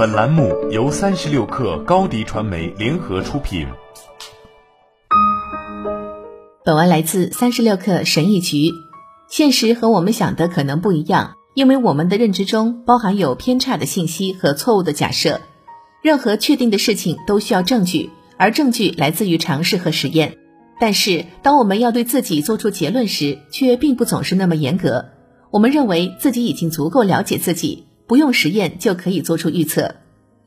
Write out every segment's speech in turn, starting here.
本栏目由三十六氪高低传媒联合出品。本文来自三十六氪神译局。现实和我们想的可能不一样，因为我们的认知中包含有偏差的信息和错误的假设。任何确定的事情都需要证据，而证据来自于尝试和实验。但是，当我们要对自己做出结论时，却并不总是那么严格。我们认为自己已经足够了解自己，不用实验就可以做出预测。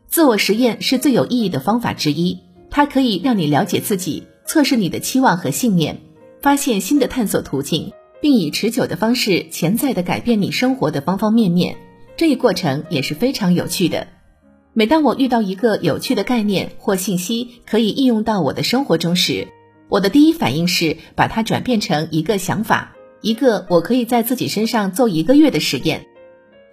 自我实验是最有意义的方法之一，它可以让你了解自己，测试你的期望和信念，发现新的探索途径，并以持久的方式潜在的改变你生活的方方面面。这一过程也是非常有趣的。每当我遇到一个有趣的概念或信息可以应用到我的生活中时，我的第一反应是把它转变成一个想法，一个我可以在自己身上做一个月的实验。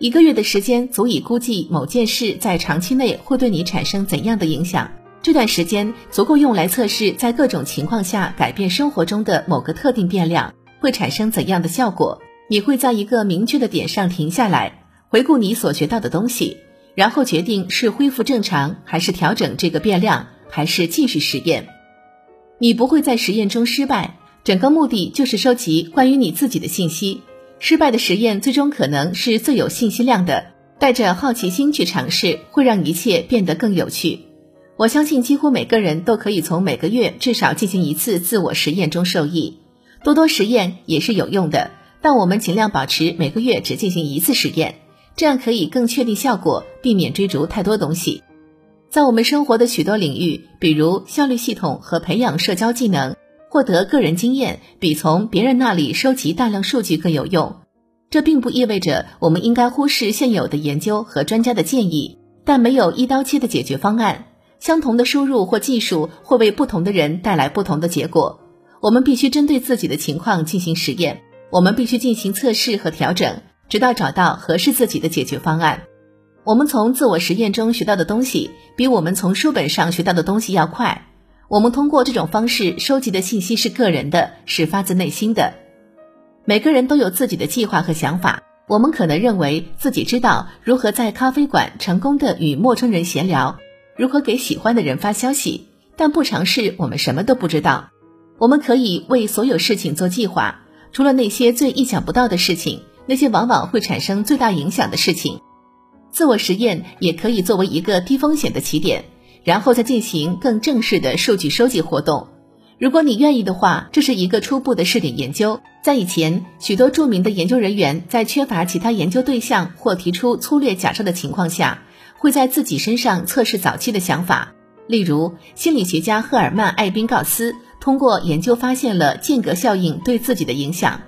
一个月的时间足以估计某件事在长期内会对你产生怎样的影响。这段时间足够用来测试在各种情况下改变生活中的某个特定变量会产生怎样的效果。你会在一个明确的点上停下来，回顾你所学到的东西。然后决定是恢复正常，还是调整这个变量，还是继续实验。你不会在实验中失败，整个目的就是收集关于你自己的信息。失败的实验最终可能是最有信息量的。带着好奇心去尝试，会让一切变得更有趣。我相信几乎每个人都可以从每个月至少进行一次自我实验中受益。多多实验也是有用的，但我们尽量保持每个月只进行一次实验。这样可以更确定效果，避免追逐太多东西。在我们生活的许多领域，比如效率系统和培养社交技能，获得个人经验比从别人那里收集大量数据更有用。这并不意味着我们应该忽视现有的研究和专家的建议，但没有一刀切的解决方案。相同的输入或技术会为不同的人带来不同的结果。我们必须针对自己的情况进行实验，我们必须进行测试和调整。直到找到合适自己的解决方案。我们从自我实验中学到的东西，比我们从书本上学到的东西要快。我们通过这种方式收集的信息是个人的，是发自内心的。每个人都有自己的计划和想法。我们可能认为自己知道如何在咖啡馆成功的与陌生人闲聊，如何给喜欢的人发消息，但不尝试，我们什么都不知道。我们可以为所有事情做计划，除了那些最意想不到的事情。那些往往会产生最大影响的事情，自我实验也可以作为一个低风险的起点，然后再进行更正式的数据收集活动。如果你愿意的话，这是一个初步的试点研究。在以前，许多著名的研究人员在缺乏其他研究对象或提出粗略假设的情况下，会在自己身上测试早期的想法。例如，心理学家赫尔曼·艾宾告斯通过研究发现了间隔效应对自己的影响。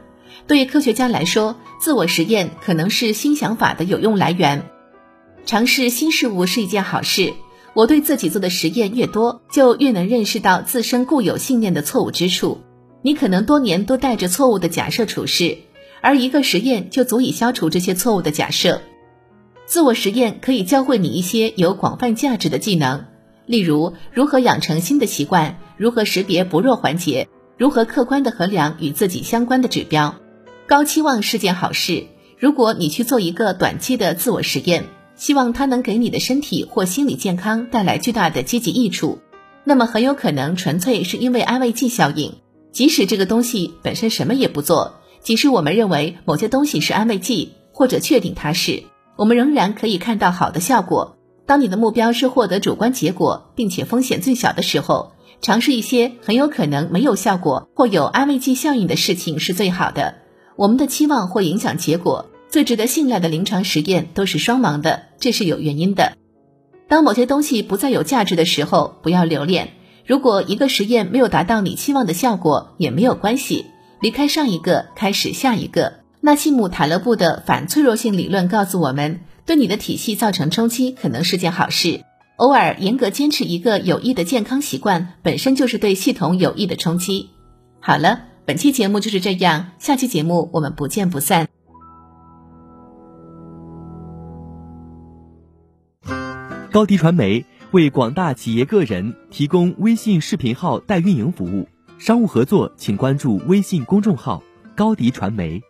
对科学家来说，自我实验可能是新想法的有用来源。尝试新事物是一件好事。我对自己做的实验越多，就越能认识到自身固有信念的错误之处。你可能多年都带着错误的假设处事，而一个实验就足以消除这些错误的假设。自我实验可以教会你一些有广泛价值的技能，例如如何养成新的习惯，如何识别薄弱环节，如何客观地衡量与自己相关的指标。高期望是件好事。如果你去做一个短期的自我实验，希望它能给你的身体或心理健康带来巨大的积极益处，那么很有可能纯粹是因为安慰剂效应。即使这个东西本身什么也不做，即使我们认为某些东西是安慰剂，或者确定它是，我们仍然可以看到好的效果。当你的目标是获得主观结果，并且风险最小的时候，尝试一些很有可能没有效果或有安慰剂效应的事情是最好的。我们的期望会影响结果。最值得信赖的临床实验都是双盲的，这是有原因的。当某些东西不再有价值的时候，不要留恋。如果一个实验没有达到你期望的效果，也没有关系，离开上一个，开始下一个。纳西姆·塔勒布的反脆弱性理论告诉我们，对你的体系造成冲击可能是件好事。偶尔严格坚持一个有益的健康习惯，本身就是对系统有益的冲击。好了。本期节目就是这样，下期节目我们不见不散。高迪传媒为广大企业个人提供微信视频号代运营服务，商务合作请关注微信公众号高迪传媒。